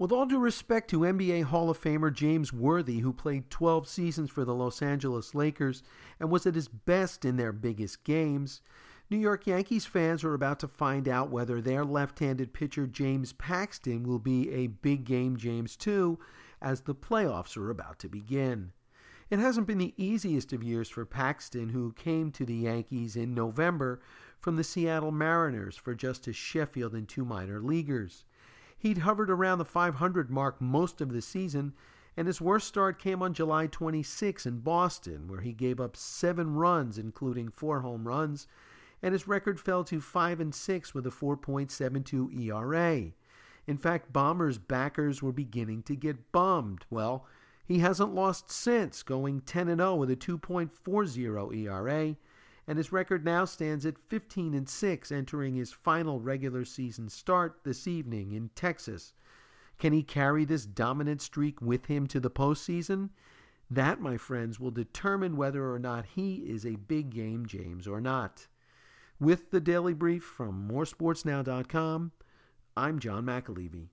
With all due respect to NBA Hall of Famer James Worthy, who played 12 seasons for the Los Angeles Lakers and was at his best in their biggest games, New York Yankees fans are about to find out whether their left handed pitcher James Paxton will be a big game James too, as the playoffs are about to begin. It hasn't been the easiest of years for Paxton, who came to the Yankees in November from the Seattle Mariners for Justus Sheffield and two minor leaguers. He'd hovered around the 500 mark most of the season, and his worst start came on July 26 in Boston, where he gave up seven runs, including four home runs, and his record fell to 5 and 6 with a 4.72 ERA. In fact, Bombers backers were beginning to get bummed. Well, he hasn't lost since, going 10 and 0 with a 2.40 ERA and his record now stands at 15 and 6 entering his final regular season start this evening in Texas. Can he carry this dominant streak with him to the postseason? That, my friends, will determine whether or not he is a big game James or not. With the Daily Brief from moresportsnow.com, I'm John McAlevey.